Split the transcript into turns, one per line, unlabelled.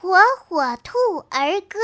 火火兔儿歌。